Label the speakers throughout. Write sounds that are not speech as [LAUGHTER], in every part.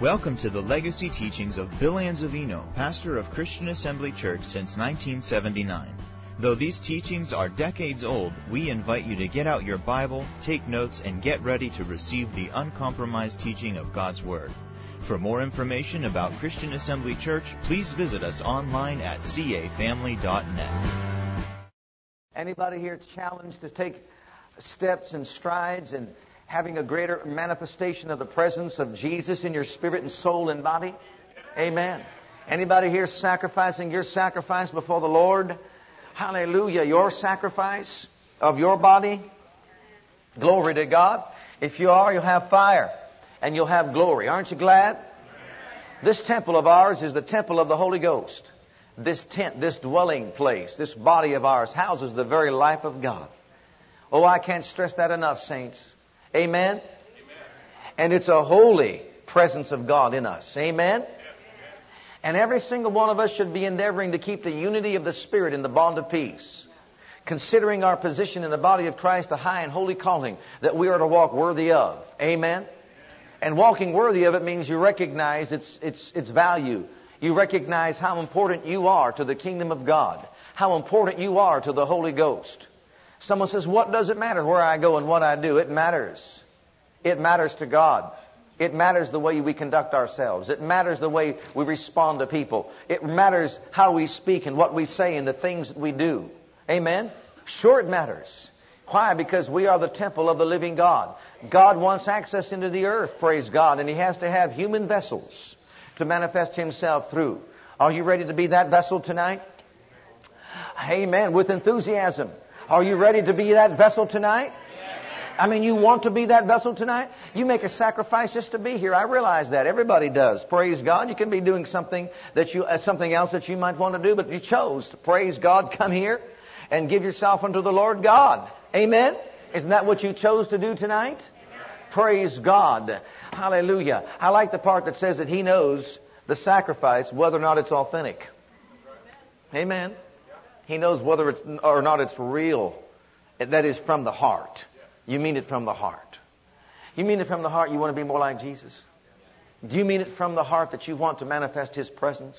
Speaker 1: Welcome to the legacy teachings of Bill Anzavino, pastor of Christian Assembly Church since 1979. Though these teachings are decades old, we invite you to get out your Bible, take notes, and get ready to receive the uncompromised teaching of God's Word. For more information about Christian Assembly Church, please visit us online at cafamily.net.
Speaker 2: Anybody here challenged to take steps and strides in having a greater manifestation of the presence of Jesus in your spirit and soul and body? Amen. Anybody here sacrificing your sacrifice before the Lord? Hallelujah. Your sacrifice of your body? Glory to God. If you are, you'll have fire and you'll have glory. Aren't you glad? This temple of ours is the temple of the Holy Ghost. This tent, this dwelling place, this body of ours houses the very life of God. Oh, I can't stress that enough, saints. Amen? Amen. And it's a holy presence of God in us. Amen? And every single one of us should be endeavoring to keep the unity of the Spirit in the bond of peace. Considering our position in the body of Christ, the high and holy calling that we are to walk worthy of. Amen? And walking worthy of it means you recognize its, its, its value. You recognize how important you are to the kingdom of God. How important you are to the Holy Ghost. Someone says, what does it matter where I go and what I do? It matters. It matters to God. It matters the way we conduct ourselves. It matters the way we respond to people. It matters how we speak and what we say and the things that we do. Amen? Sure it matters. Why? Because we are the temple of the living God. God wants access into the earth, praise God, and He has to have human vessels to manifest Himself through. Are you ready to be that vessel tonight? Amen. With enthusiasm. Are you ready to be that vessel tonight? I mean, you want to be that vessel tonight? You make a sacrifice just to be here. I realize that. Everybody does. Praise God. You can be doing something that you, uh, something else that you might want to do, but you chose to praise God, come here and give yourself unto the Lord God. Amen? Isn't that what you chose to do tonight? Praise God. Hallelujah. I like the part that says that He knows the sacrifice, whether or not it's authentic. Amen. He knows whether it's or not it's real. That is from the heart. You mean it from the heart. You mean it from the heart you want to be more like Jesus? Do you mean it from the heart that you want to manifest His presence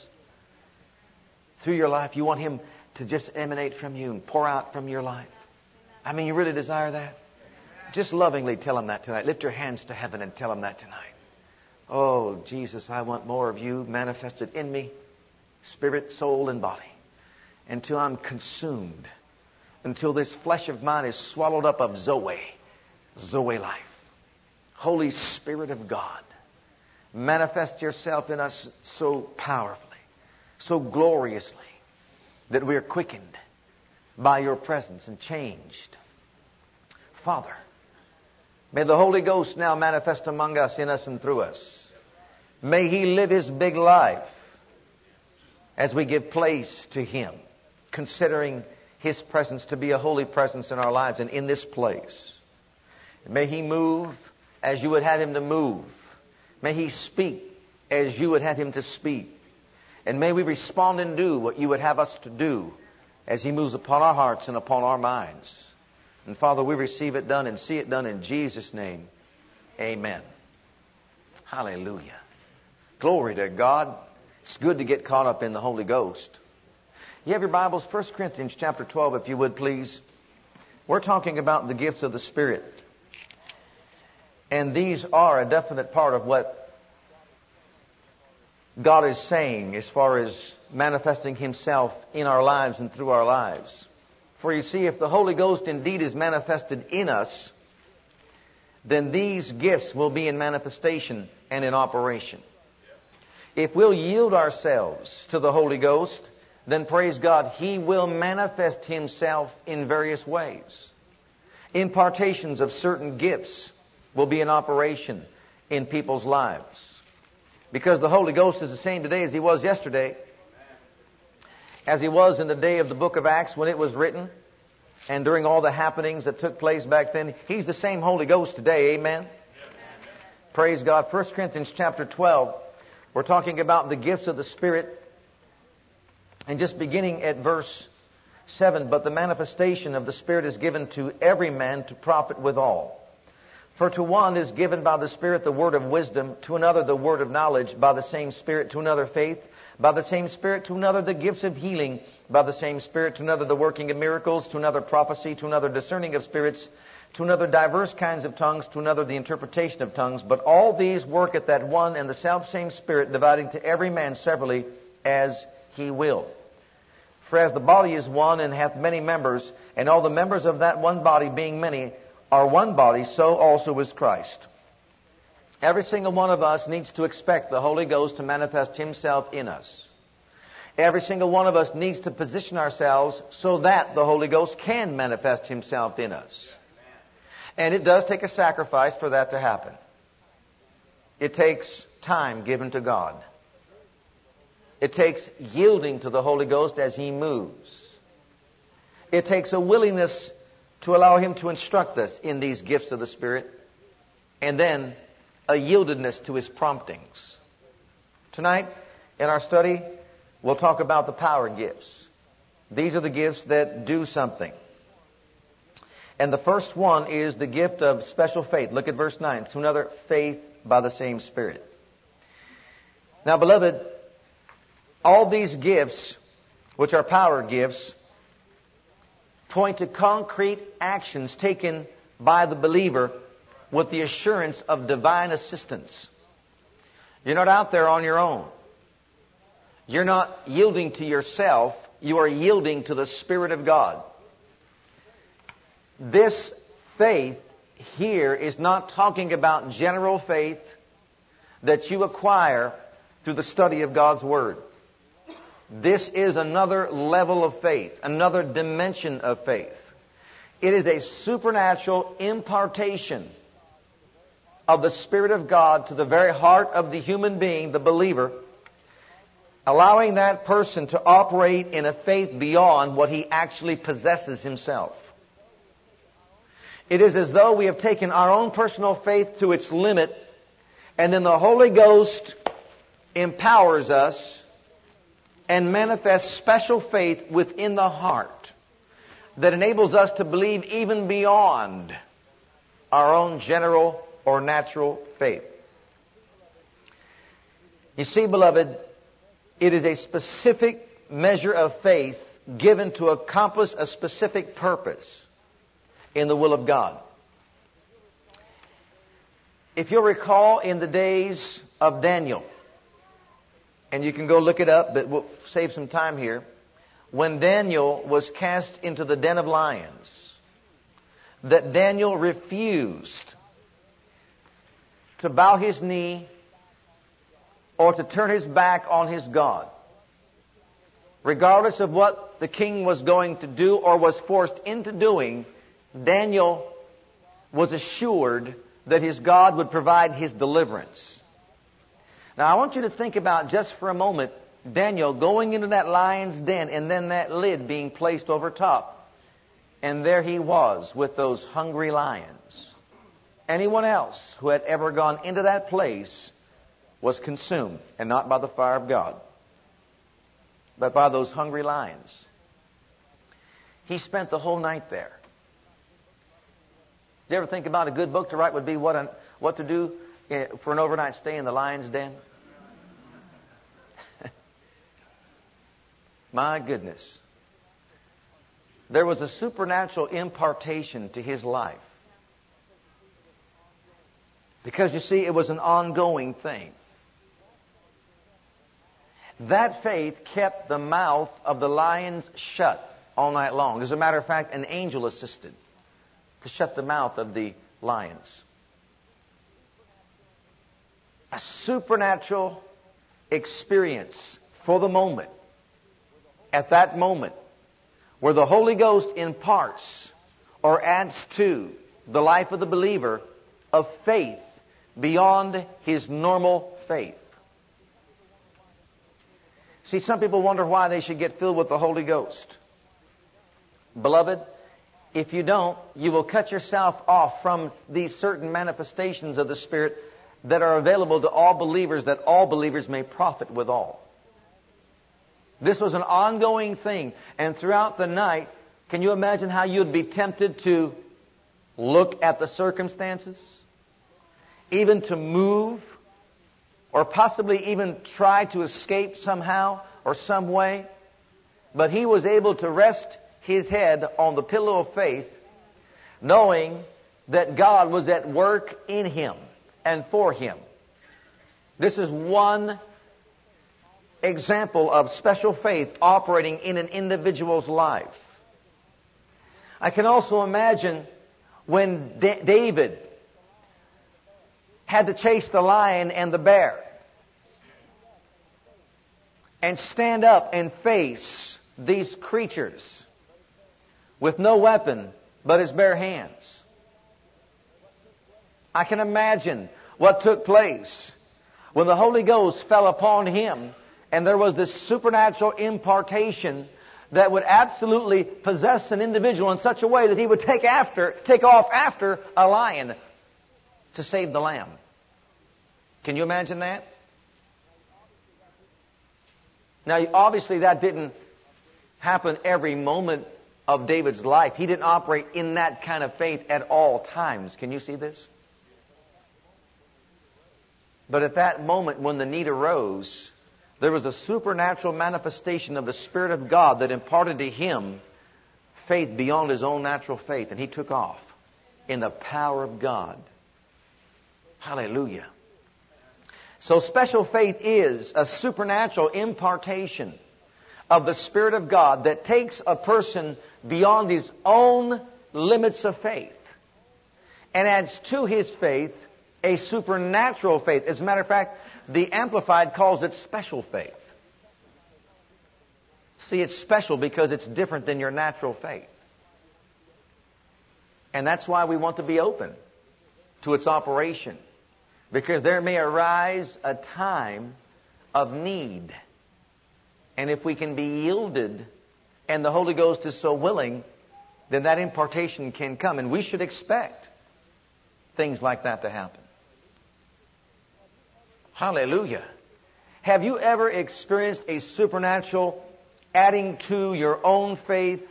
Speaker 2: through your life? You want Him to just emanate from you and pour out from your life? I mean, you really desire that? Just lovingly tell Him that tonight. Lift your hands to heaven and tell Him that tonight. Oh, Jesus, I want more of you manifested in me, spirit, soul, and body until I'm consumed, until this flesh of mine is swallowed up of Zoe, Zoe life. Holy Spirit of God, manifest yourself in us so powerfully, so gloriously, that we are quickened by your presence and changed. Father, may the Holy Ghost now manifest among us, in us, and through us. May He live His big life as we give place to Him considering His presence to be a holy presence in our lives and in this place. May He move as you would have Him to move. May He speak as you would have Him to speak. And may we respond and do what you would have us to do as He moves upon our hearts and upon our minds. And Father, we receive it done and see it done in Jesus' name. Amen. Hallelujah. Glory to God. It's good to get caught up in the Holy Ghost. You have your Bibles, 1 Corinthians chapter 12, if you would please. We're talking about the gifts of the Spirit. And these are a definite part of what God is saying as far as manifesting Himself in our lives and through our lives. For you see, if the Holy Ghost indeed is manifested in us, then these gifts will be in manifestation and in operation. If we'll yield ourselves to the Holy Ghost, then praise God, He will manifest Himself in various ways. Impartations of certain gifts will be in operation in people's lives. Because the Holy Ghost is the same today as He was yesterday, as He was in the day of the book of Acts when it was written, and during all the happenings that took place back then. He's the same Holy Ghost today, amen? Praise God. 1 Corinthians chapter 12, we're talking about the gifts of the Spirit and just beginning at verse 7, but the manifestation of the Spirit is given to every man to profit withal. For to one is given by the Spirit the word of wisdom, to another the word of knowledge, by the same Spirit, to another faith, by the same Spirit, to another the gifts of healing, by the same Spirit, to another the working of miracles, to another prophecy, to another discerning of spirits, to another diverse kinds of tongues, to another the interpretation of tongues. But all these work at that one and the self same Spirit, dividing to every man severally as he will. For as the body is one and hath many members, and all the members of that one body being many are one body, so also is Christ. Every single one of us needs to expect the Holy Ghost to manifest Himself in us. Every single one of us needs to position ourselves so that the Holy Ghost can manifest Himself in us. And it does take a sacrifice for that to happen. It takes time given to God. It takes yielding to the Holy Ghost as He moves. It takes a willingness to allow Him to instruct us in these gifts of the Spirit. And then a yieldedness to His promptings. Tonight, in our study, we'll talk about the power gifts. These are the gifts that do something. And the first one is the gift of special faith. Look at verse 9. To another, faith by the same Spirit. Now, beloved, all these gifts, which are power gifts, point to concrete actions taken by the believer with the assurance of divine assistance. You're not out there on your own. You're not yielding to yourself. You are yielding to the Spirit of God. This faith here is not talking about general faith that you acquire through the study of God's Word. This is another level of faith, another dimension of faith. It is a supernatural impartation of the Spirit of God to the very heart of the human being, the believer, allowing that person to operate in a faith beyond what he actually possesses himself. It is as though we have taken our own personal faith to its limit, and then the Holy Ghost empowers us and manifests special faith within the heart that enables us to believe even beyond our own general or natural faith. You see, beloved, it is a specific measure of faith given to accomplish a specific purpose in the will of God. If you'll recall in the days of Daniel, and you can go look it up, but we'll save some time here. When Daniel was cast into the den of lions, that Daniel refused to bow his knee or to turn his back on his God. Regardless of what the king was going to do or was forced into doing, Daniel was assured that his God would provide his deliverance. Now I want you to think about just for a moment Daniel going into that lion's den and then that lid being placed over top. And there he was with those hungry lions. Anyone else who had ever gone into that place was consumed, and not by the fire of God, but by those hungry lions. He spent the whole night there. Did you ever think about a good book to write would be what, an, what to do eh, for an overnight stay in the lion's den? My goodness. There was a supernatural impartation to his life. Because you see, it was an ongoing thing. That faith kept the mouth of the lions shut all night long. As a matter of fact, an angel assisted to shut the mouth of the lions. A supernatural experience for the moment. At that moment, where the Holy Ghost imparts or adds to the life of the believer of faith beyond his normal faith. See, some people wonder why they should get filled with the Holy Ghost. Beloved, if you don't, you will cut yourself off from these certain manifestations of the Spirit that are available to all believers, that all believers may profit withal. This was an ongoing thing. And throughout the night, can you imagine how you'd be tempted to look at the circumstances? even to move, or possibly even try to escape somehow or some way. But he was able to rest his head on the pillow of faith, knowing that God was at work in him and for him. This is one example of special faith operating in an individual's life. I can also imagine when D- David had to chase the lion and the bear and stand up and face these creatures with no weapon but his bare hands. I can imagine what took place when the Holy Ghost fell upon him and there was this supernatural impartation that would absolutely possess an individual in such a way that he would take after, take off after a lion to save the lamb. Can you imagine that? Now, obviously that didn't happen every moment of David's life. He didn't operate in that kind of faith at all times. Can you see this? But at that moment when the need arose, there was a supernatural manifestation of the Spirit of God that imparted to him faith beyond his own natural faith, and he took off in the power of God. Hallelujah. So special faith is a supernatural impartation of the Spirit of God that takes a person beyond his own limits of faith and adds to his faith a supernatural faith. As a matter of fact, the Amplified calls it special faith. See, it's special because it's different than your natural faith. And that's why we want to be open to its operation. Because there may arise a time of need. And if we can be yielded and the Holy Ghost is so willing, then that impartation can come. And we should expect things like that to happen. Hallelujah. Have you ever experienced a supernatural adding to your own faith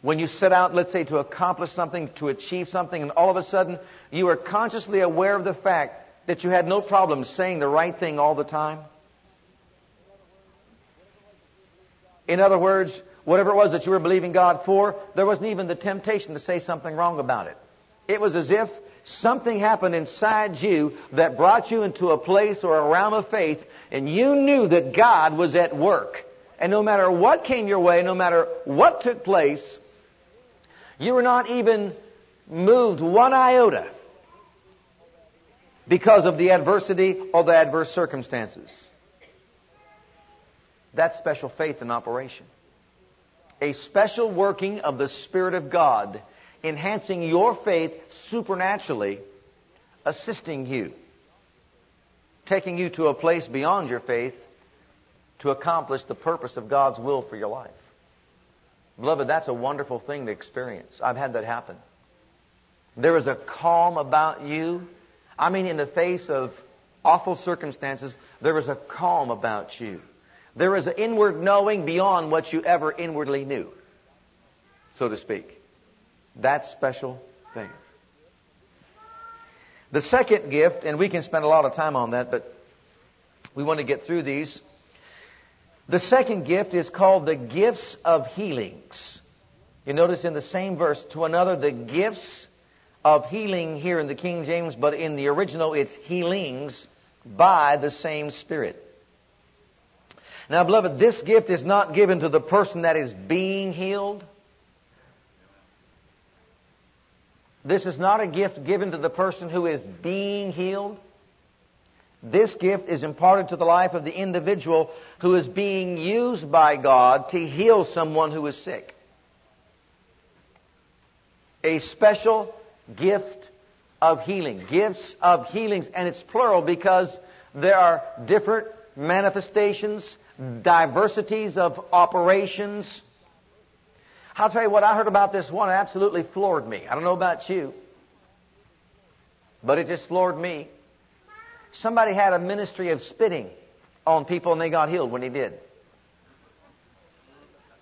Speaker 2: when you set out, let's say, to accomplish something, to achieve something, and all of a sudden you are consciously aware of the fact that you had no problem saying the right thing all the time? In other words, whatever it was that you were believing God for, there wasn't even the temptation to say something wrong about it. It was as if Something happened inside you that brought you into a place or a realm of faith, and you knew that God was at work. And no matter what came your way, no matter what took place, you were not even moved one iota because of the adversity or the adverse circumstances. That's special faith in operation. A special working of the Spirit of God enhancing your faith supernaturally, assisting you, taking you to a place beyond your faith to accomplish the purpose of God's will for your life. Beloved, that's a wonderful thing to experience. I've had that happen. There is a calm about you. I mean, in the face of awful circumstances, there is a calm about you. There is an inward knowing beyond what you ever inwardly knew, so to speak. That special thing. The second gift, and we can spend a lot of time on that, but we want to get through these. The second gift is called the gifts of healings. You notice in the same verse, to another, the gifts of healing here in the King James, but in the original, it's healings by the same Spirit. Now, beloved, this gift is not given to the person that is being healed. This is not a gift given to the person who is being healed. This gift is imparted to the life of the individual who is being used by God to heal someone who is sick. A special gift of healing. Gifts of healings, and it's plural because there are different manifestations, diversities of operations, I'll tell you what, I heard about this one, absolutely floored me. I don't know about you, but it just floored me. Somebody had a ministry of spitting on people and they got healed when he did.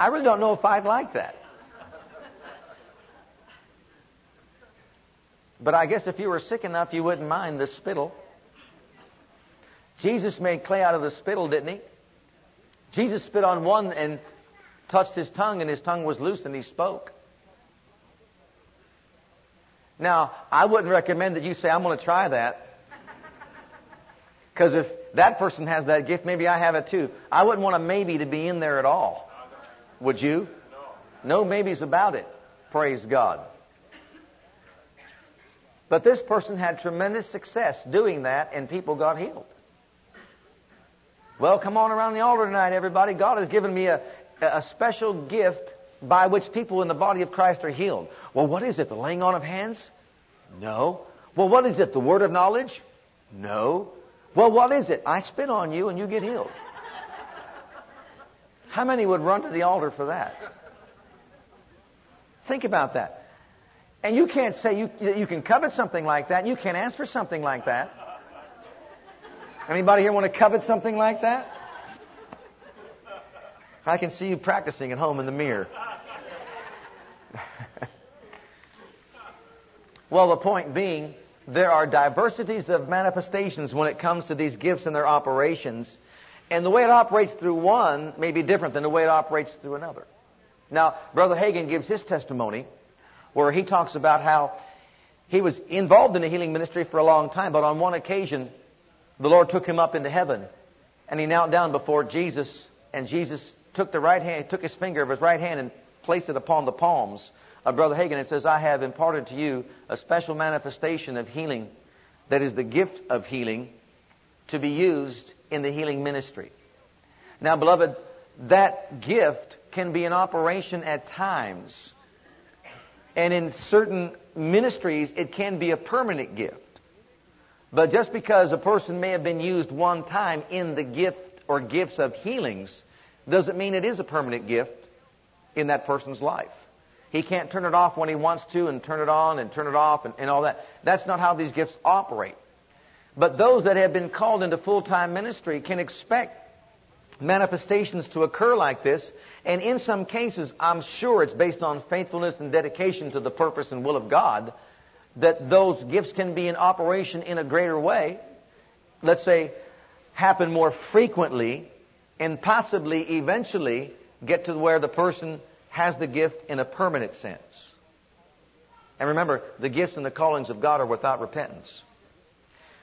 Speaker 2: I really don't know if I'd like that. But I guess if you were sick enough, you wouldn't mind the spittle. Jesus made clay out of the spittle, didn't he? Jesus spit on one and touched his tongue, and his tongue was loose, and he spoke. Now, I wouldn't recommend that you say, I'm going to try that. Because if that person has that gift, maybe I have it too. I wouldn't want a maybe to be in there at all. Would you? No maybes about it. Praise God. But this person had tremendous success doing that, and people got healed. Well, come on around the altar tonight, everybody. God has given me a, a special gift by which people in the body of Christ are healed. Well, what is it? The laying on of hands? No. Well, what is it? The word of knowledge? No. Well, what is it? I spit on you and you get healed. How many would run to the altar for that? Think about that. And you can't say you, you can covet something like that. You can't ask for something like that. Anybody here want to covet something like that? I can see you practicing at home in the mirror. [LAUGHS] well, the point being, there are diversities of manifestations when it comes to these gifts and their operations. And the way it operates through one may be different than the way it operates through another. Now, Brother Hagin gives his testimony where he talks about how he was involved in the healing ministry for a long time, but on one occasion, the Lord took him up into heaven and he knelt down before Jesus and Jesus took the right hand, took his finger of his right hand and placed it upon the palms of Brother Hagin and says, I have imparted to you a special manifestation of healing that is the gift of healing to be used in the healing ministry. Now, beloved, that gift can be in operation at times. And in certain ministries, it can be a permanent gift. But just because a person may have been used one time in the gift or gifts of healings doesn't mean it is a permanent gift in that person's life. He can't turn it off when he wants to and turn it on and turn it off and, and all that. That's not how these gifts operate. But those that have been called into full-time ministry can expect manifestations to occur like this. And in some cases, I'm sure it's based on faithfulness and dedication to the purpose and will of God that those gifts can be in operation in a greater way. Let's say, happen more frequently and possibly eventually get to where the person has the gift in a permanent sense. And remember, the gifts and the callings of God are without repentance.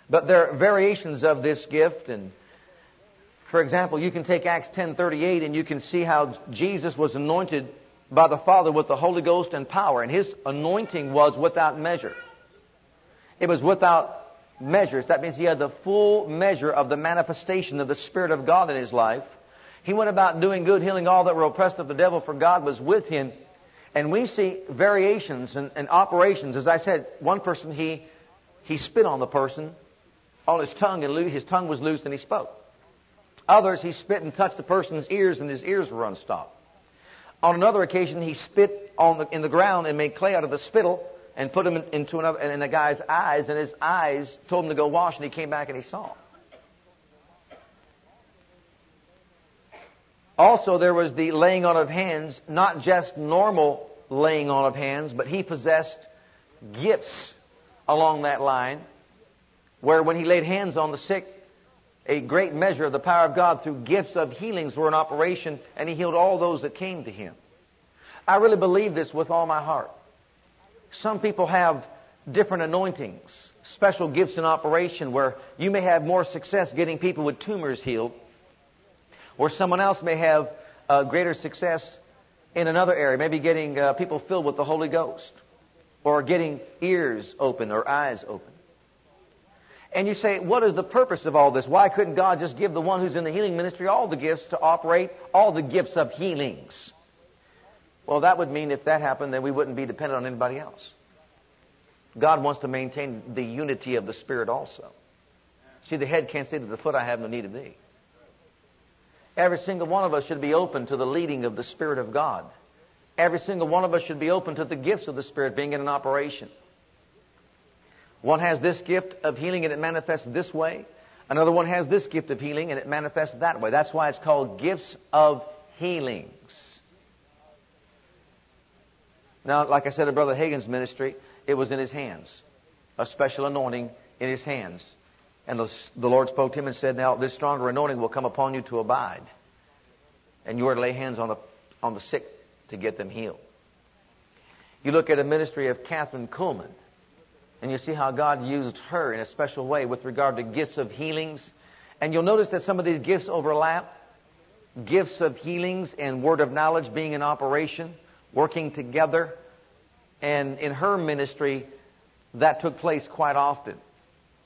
Speaker 2: But there are variations of this gift and for example, you can take Acts 10:38 and you can see how Jesus was anointed by the Father with the Holy Ghost and power and his anointing was without measure. It was without measures. That means he had the full measure of the manifestation of the Spirit of God in his life. He went about doing good, healing all that were oppressed of the devil, for God was with him. And we see variations and, and operations. As I said, one person, he, he spit on the person, on his tongue, and his tongue was loose and he spoke. Others, he spit and touched the person's ears, and his ears were unstopped. On another occasion, he spit on the, in the ground and made clay out of the spittle, and put him into another, in a guy's eyes, and his eyes told him to go wash, and he came back and he saw. Also, there was the laying on of hands, not just normal laying on of hands, but he possessed gifts along that line, where when he laid hands on the sick, a great measure of the power of God through gifts of healings were in operation, and he healed all those that came to him. I really believe this with all my heart. Some people have different anointings, special gifts in operation where you may have more success getting people with tumors healed, or someone else may have uh, greater success in another area, maybe getting uh, people filled with the Holy Ghost, or getting ears open or eyes open. And you say, what is the purpose of all this? Why couldn't God just give the one who's in the healing ministry all the gifts to operate all the gifts of healings? Well, that would mean if that happened, then we wouldn't be dependent on anybody else. God wants to maintain the unity of the Spirit also. See, the head can't say to the foot, I have no need of thee. Every single one of us should be open to the leading of the Spirit of God. Every single one of us should be open to the gifts of the Spirit being in an operation. One has this gift of healing and it manifests this way. Another one has this gift of healing and it manifests that way. That's why it's called gifts of healings. Now, like I said, of Brother Hagin's ministry, it was in his hands. a special anointing in his hands. And the, the Lord spoke to him and said, Now this stronger anointing will come upon you to abide. And you are to lay hands on the, on the sick to get them healed. You look at a ministry of Kathryn Kuhlman, and you see how God used her in a special way with regard to gifts of healings. And you'll notice that some of these gifts overlap. Gifts of healings and word of knowledge being in operation, working together. And in her ministry, that took place quite often.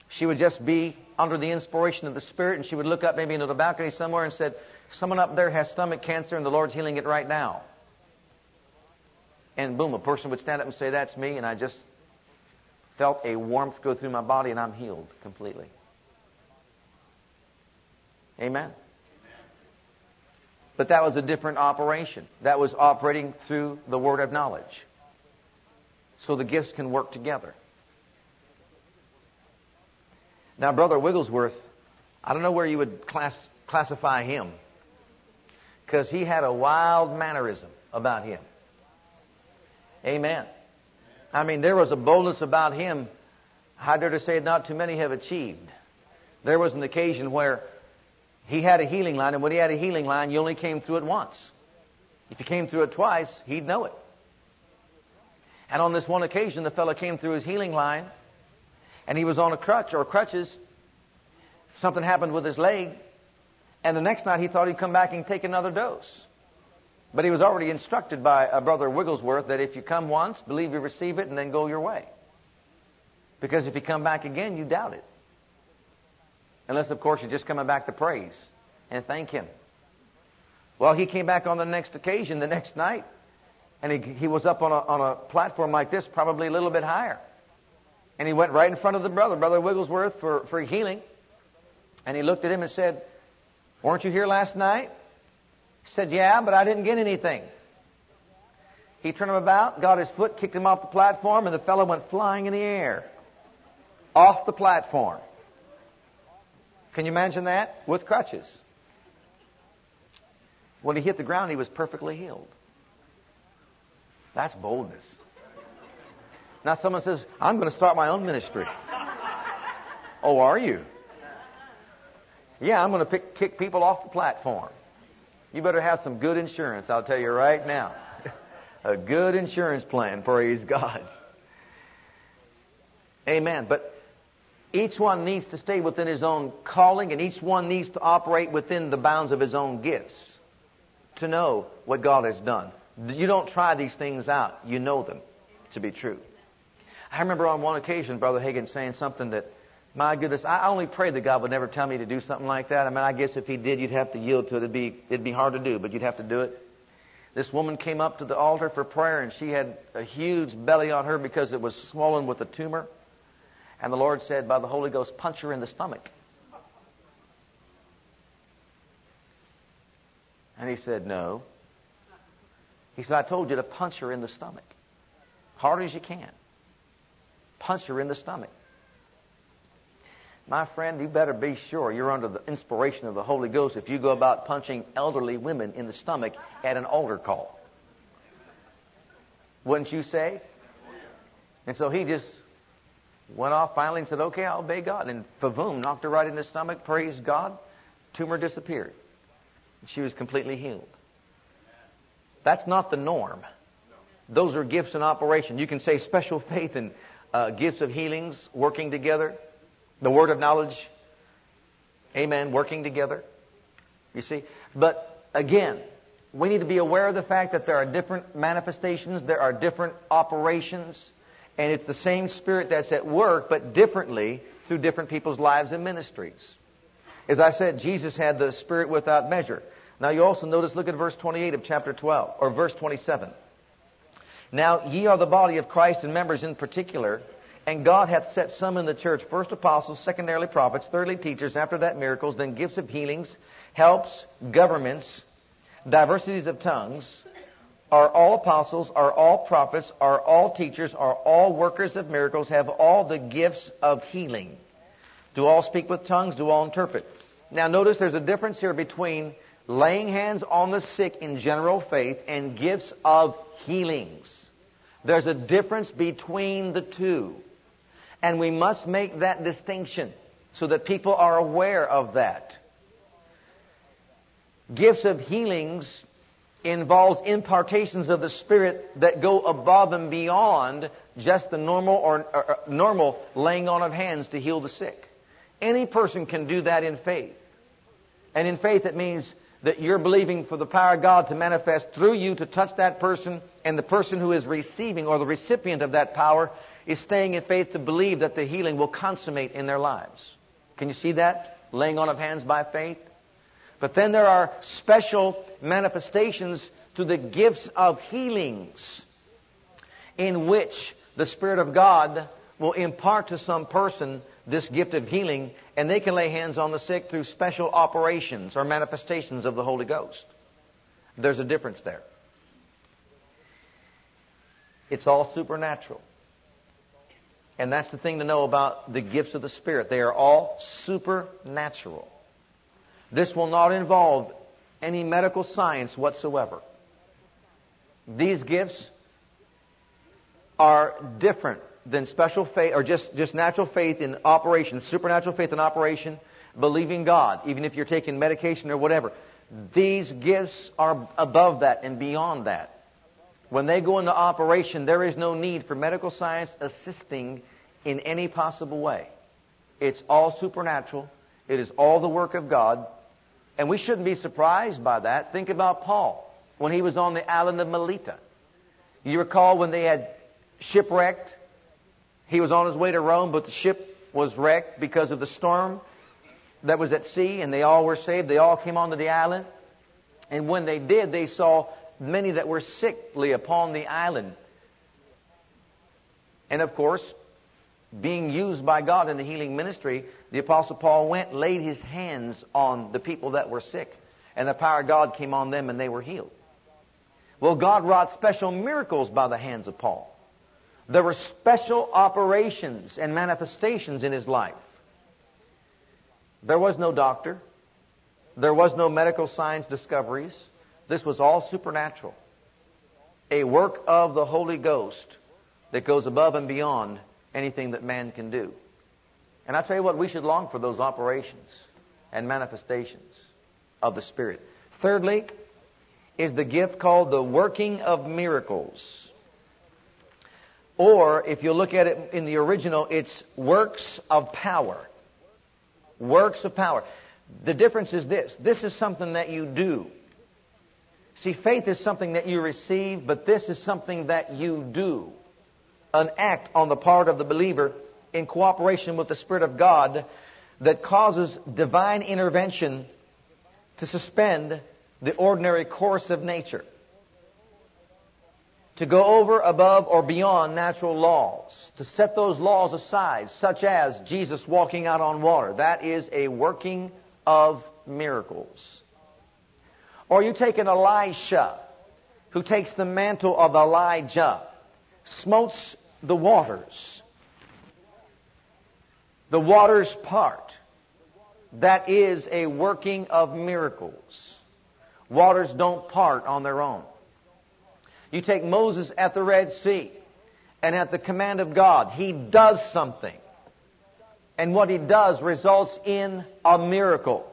Speaker 2: She would just be under the inspiration of the Spirit, and she would look up maybe into the balcony somewhere and said, Someone up there has stomach cancer, and the Lord's healing it right now. And boom, a person would stand up and say, That's me, and I just felt a warmth go through my body, and I'm healed completely. Amen. But that was a different operation. That was operating through the word of knowledge. So the gifts can work together. Now, Brother Wigglesworth, I don't know where you would class, classify him because he had a wild mannerism about him. Amen. I mean, there was a boldness about him, I dare to say not too many have achieved. There was an occasion where he had a healing line, and when he had a healing line, you only came through it once. If you came through it twice, he'd know it. And on this one occasion, the fellow came through his healing line, and he was on a crutch or crutches. Something happened with his leg, and the next night he thought he'd come back and take another dose. But he was already instructed by a brother Wigglesworth that if you come once, believe you receive it, and then go your way. Because if you come back again, you doubt it. Unless, of course, you're just coming back to praise and thank Him. Well, he came back on the next occasion, the next night, and he, he was up on a, on a platform like this, probably a little bit higher. And he went right in front of the brother, Brother Wigglesworth, for, for healing. And he looked at him and said, Weren't you here last night? He said, Yeah, but I didn't get anything. He turned him about, got his foot, kicked him off the platform, and the fellow went flying in the air. Off the platform. Can you imagine that? With crutches. When he hit the ground, he was perfectly healed. That's boldness. Now someone says, I'm going to start my own ministry. oh, are you? Yeah, I'm going to pick, kick people off the platform. You better have some good insurance, I'll tell you right now. [LAUGHS] A good insurance plan, praise God. Amen. But each one needs to stay within his own calling, and each one needs to operate within the bounds of his own gifts to know what God has done. You don't try these things out, you know them to be true. I remember on one occasion, Brother Hagin saying something that, my goodness, I only prayed that God would never tell me to do something like that. I mean, I guess if He did, you'd have to yield to it. It'd be, it'd be hard to do, but you'd have to do it. This woman came up to the altar for prayer, and she had a huge belly on her because it was swollen with a tumor. And the Lord said, by the Holy Ghost, punch her in the stomach. And he said, No. He said, I told you to punch her in the stomach. Hard as you can punch her in the stomach. My friend, you better be sure you're under the inspiration of the Holy Ghost if you go about punching elderly women in the stomach at an altar call. Wouldn't you say? And so he just went off finally and said, Okay, I'll obey God. And Favoom knocked her right in the stomach. Praise God. Tumor disappeared. She was completely healed. That's not the norm. Those are gifts in operation. You can say special faith and uh, gifts of healings working together, the word of knowledge, amen, working together. You see? But again, we need to be aware of the fact that there are different manifestations, there are different operations, and it's the same Spirit that's at work, but differently through different people's lives and ministries. As I said, Jesus had the Spirit without measure. Now you also notice, look at verse 28 of chapter 12, or verse 27. Now ye are the body of Christ and members in particular. And God hath set some in the church, first apostles, secondarily prophets, thirdly teachers, after that miracles, then gifts of healings, helps, governments, diversities of tongues. Are all apostles, are all prophets, are all teachers, are all workers of miracles, have all the gifts of healing. Do all speak with tongues? Do all interpret? Now notice there's a difference here between laying hands on the sick in general faith and gifts of healings. There's a difference between the two. And we must make that distinction so that people are aware of that. Gifts of healings involves impartations of the Spirit that go above and beyond just the normal or, or, or, normal laying on of hands to heal the sick. Any person can do that in faith. And in faith it means that you're believing for the power of God to manifest through you to touch that person and the person who is receiving or the recipient of that power is staying in faith to believe that the healing will consummate in their lives. Can you see that? Laying on of hands by faith. But then there are special manifestations to the gifts of healings in which the Spirit of God will impart to some person this gift of healing and they can lay hands on the sick through special operations or manifestations of the Holy Ghost. There's a difference there. It's all supernatural. And that's the thing to know about the gifts of the Spirit. They are all supernatural. This will not involve any medical science whatsoever. These gifts are different than special faith or just, just natural faith in operation, supernatural faith in operation, believing God, even if you're taking medication or whatever. These gifts are above that and beyond that. When they go into operation, there is no need for medical science assisting in any possible way. It's all supernatural. It is all the work of God. And we shouldn't be surprised by that. Think about Paul when he was on the island of Melita. You recall when they had shipwrecked? He was on his way to Rome, but the ship was wrecked because of the storm that was at sea, and they all were saved. They all came onto the island. And when they did, they saw many that were sickly upon the island. And of course, being used by God in the healing ministry, the Apostle Paul went, laid his hands on the people that were sick, and the power of God came on them and they were healed. Well, God wrought special miracles by the hands of Paul. There were special operations and manifestations in his life. There was no doctor. There was no medical science discoveries. This was all supernatural. A work of the Holy Ghost that goes above and beyond anything that man can do. And I tell you what, we should long for those operations and manifestations of the Spirit. Thirdly, is the gift called the working of miracles. Or, if you look at it in the original, it's works of power. Works of power. The difference is this. This is something that you do. See, faith is something that you receive, but this is something that you do. An act on the part of the believer in cooperation with the Spirit of God that causes divine intervention to suspend the ordinary course of nature. To go over, above, or beyond natural laws. To set those laws aside, such as Jesus walking out on water. That is a working of miracles. Or you take an Elisha, who takes the mantle of Elijah, smotes the waters. The waters part. That is a working of miracles. Waters don't part on their own. You take Moses at the Red Sea, and at the command of God, he does something. And what he does results in a miracle.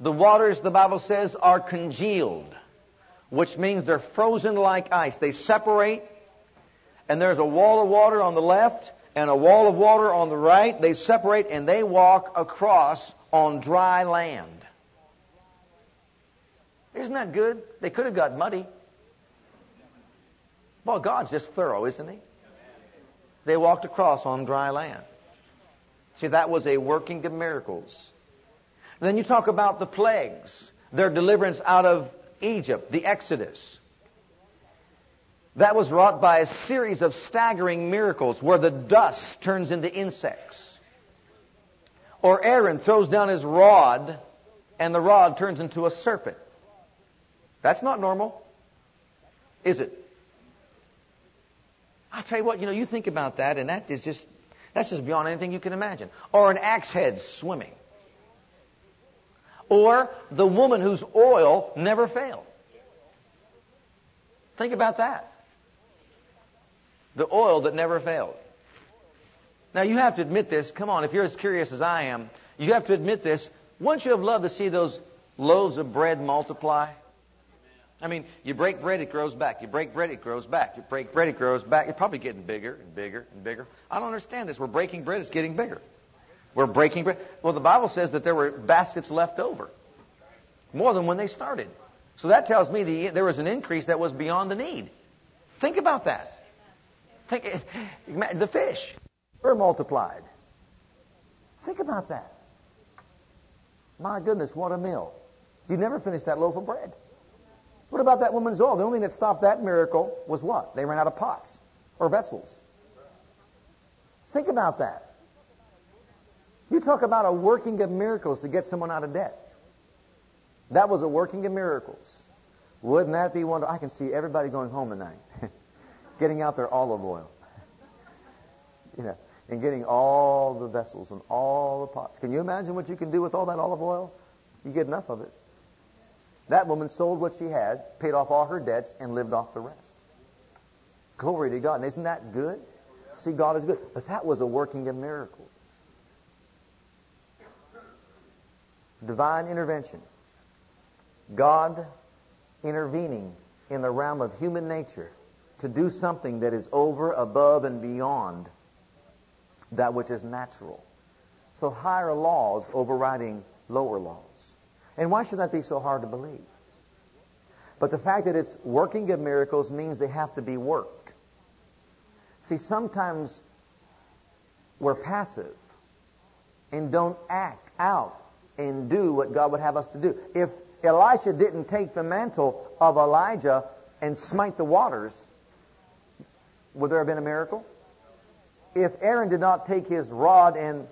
Speaker 2: The waters, the Bible says, are congealed, which means they're frozen like ice. They separate, and there's a wall of water on the left and a wall of water on the right. They separate and they walk across on dry land. Isn't that good? They could have got muddy. Well, God's just thorough, isn't He? They walked across on dry land. See, that was a working of miracles. Then you talk about the plagues, their deliverance out of Egypt, the Exodus. That was wrought by a series of staggering miracles where the dust turns into insects. Or Aaron throws down his rod and the rod turns into a serpent. That's not normal, is it? I'll tell you what, you know, you think about that and that is just, that's just beyond anything you can imagine. Or an axe head swimming. Or the woman whose oil never failed. Think about that. The oil that never failed. Now you have to admit this. Come on, if you're as curious as I am, you have to admit this. Wouldn't you have loved to see those loaves of bread multiply? I mean, you break bread, it grows back. You break bread, it grows back. You break bread, it grows back. You're probably getting bigger and bigger and bigger. I don't understand this. We're breaking bread, it's getting bigger. We're breaking bread. Well, the Bible says that there were baskets left over, more than when they started. So that tells me the, there was an increase that was beyond the need. Think about that. Think, the fish were multiplied. Think about that. My goodness, what a meal. You never finished that loaf of bread. What about that woman's oil? The only thing that stopped that miracle was what? They ran out of pots or vessels. Think about that. You talk about a working of miracles to get someone out of debt. That was a working of miracles. Wouldn't that be wonderful? I can see everybody going home tonight, getting out their olive oil, [LAUGHS] you know, and getting all the vessels and all the pots. Can you imagine what you can do with all that olive oil? You get enough of it. That woman sold what she had, paid off all her debts, and lived off the rest. Glory to God. And isn't that good? See, God is good. But that was a working of miracles. Divine intervention. God intervening in the realm of human nature to do something that is over, above, and beyond that which is natural. So higher laws overriding lower laws. And why should that be so hard to believe? But the fact that it's working of miracles means they have to be worked. See, sometimes we're passive and don't act out and do what God would have us to do. If Elisha didn't take the mantle of Elijah and smite the waters, would there have been a miracle? If Aaron did not take his rod and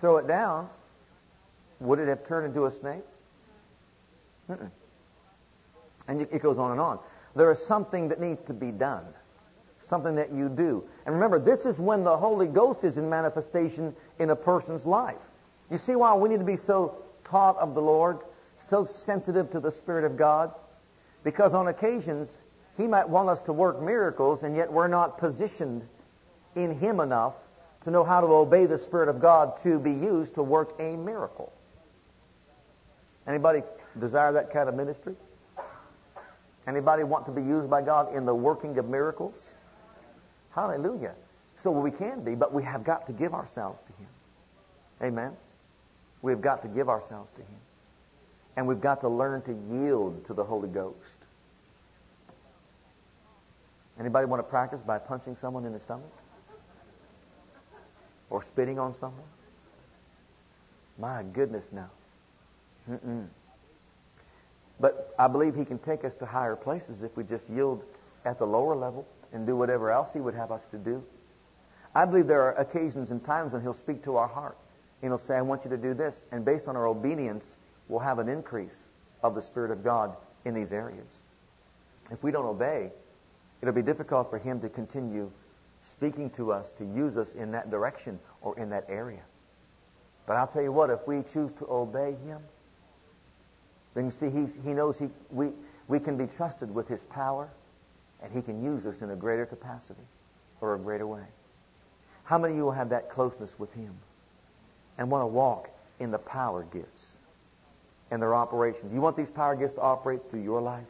Speaker 2: throw it down, would it have turned into a snake? Mm-mm. And it goes on and on. There is something that needs to be done. Something that you do. And remember, this is when the Holy Ghost is in manifestation in a person's life. You see why we need to be so taught of the Lord, so sensitive to the Spirit of God? Because on occasions, He might want us to work miracles, and yet we're not positioned in Him enough to know how to obey the Spirit of God to be used to work a miracle. Anybody desire that kind of ministry? Anybody want to be used by God in the working of miracles? Hallelujah. So we can be, but we have got to give ourselves to Him. Amen. We've got to give ourselves to Him. And we've got to learn to yield to the Holy Ghost. Anybody want to practice by punching someone in the stomach? Or spitting on someone? My goodness, no. Mm-mm. But I believe He can take us to higher places if we just yield at the lower level and do whatever else He would have us to do. I believe there are occasions and times when He'll speak to our heart. And He'll say, I want you to do this. And based on our obedience, we'll have an increase of the Spirit of God in these areas. If we don't obey, it'll be difficult for Him to continue speaking to us, to use us in that direction or in that area. But I'll tell you what, if we choose to obey Him, then you see, he's, he knows he, we, we can be trusted with his power, and he can use us in a greater capacity or a greater way. How many of you will have that closeness with him and want to walk in the power gifts and their operation? Do you want these power gifts to operate through your life?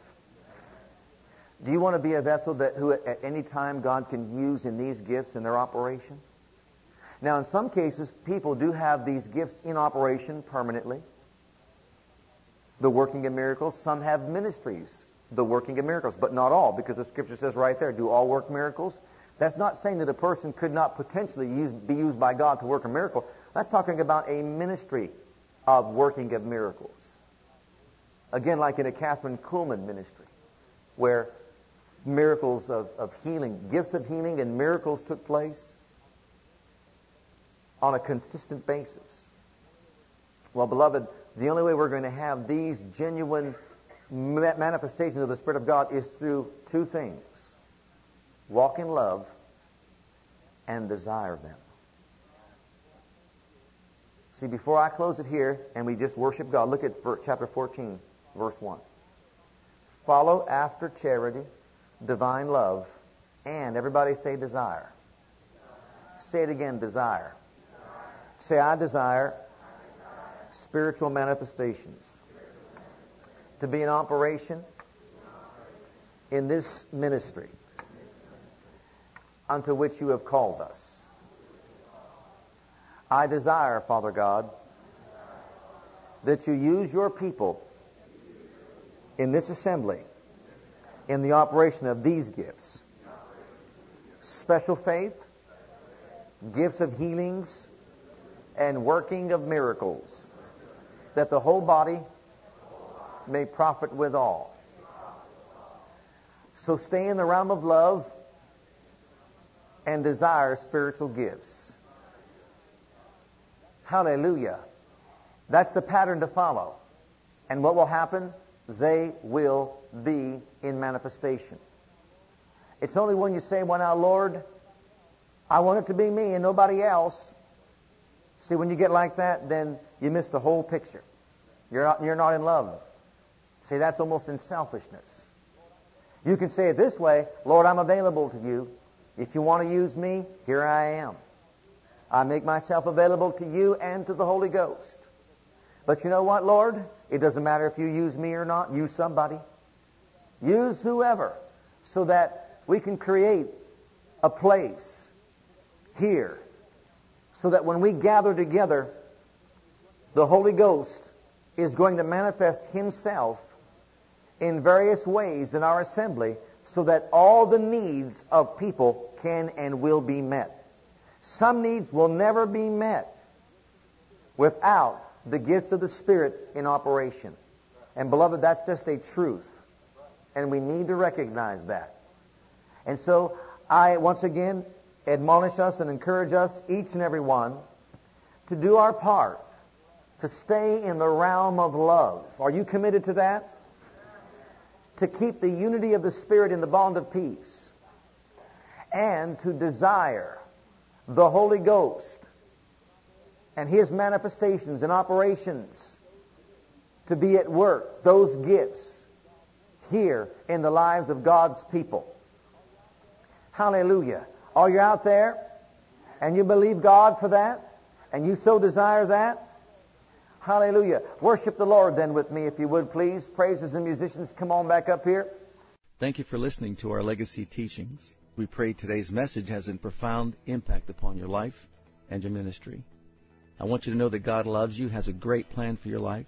Speaker 2: Do you want to be a vessel that who at any time God can use in these gifts in their operation? Now, in some cases, people do have these gifts in operation permanently the working of miracles. Some have ministries, the working of miracles, but not all, because the scripture says right there, do all work miracles? That's not saying that a person could not potentially use, be used by God to work a miracle. That's talking about a ministry of working of miracles. Again, like in a Kathryn Kuhlman ministry, where miracles of, of healing, gifts of healing and miracles took place on a consistent basis. Well, beloved, the only way we're going to have these genuine manifestations of the Spirit of God is through two things walk in love and desire them. See, before I close it here and we just worship God, look at chapter 14, verse 1. Follow after charity, divine love, and everybody say desire. Say it again, desire. Say, I desire spiritual manifestations to be in operation in this ministry unto which you have called us. I desire, Father God, that you use your people in this assembly in the operation of these gifts special faith, gifts of healings, and working of miracles, that the whole body may profit withal. So stay in the realm of love and desire spiritual gifts. Hallelujah. That's the pattern to follow. And what will happen? They will be in manifestation. It's only when you say, well, now, Lord, I want it to be me and nobody else. See, when you get like that, then you miss the whole picture. You're not, you're not in love. See, that's almost in selfishness. You can say it this way Lord, I'm available to you. If you want to use me, here I am. I make myself available to you and to the Holy Ghost. But you know what, Lord? It doesn't matter if you use me or not. Use somebody. Use whoever so that we can create a place here so that when we gather together, the Holy Ghost is going to manifest Himself in various ways in our assembly so that all the needs of people can and will be met. Some needs will never be met without the gifts of the Spirit in operation. And beloved, that's just a truth. And we need to recognize that. And so I, once again, admonish us and encourage us, each and every one, to do our part to stay in the realm of love. Are you committed to that? To keep the unity of the Spirit in the bond of peace. And to desire the Holy Ghost and His manifestations and operations to be at work, those gifts, here in the lives of God's people. Hallelujah. Are you out there and you believe God for that? And you so desire that? Hallelujah. Worship the Lord then with me, if you would, please. Praises and musicians, come on back up here.
Speaker 3: Thank you for listening to our legacy teachings. We pray today's message has a profound impact upon your life and your ministry. I want you to know that God loves you, has a great plan for your life.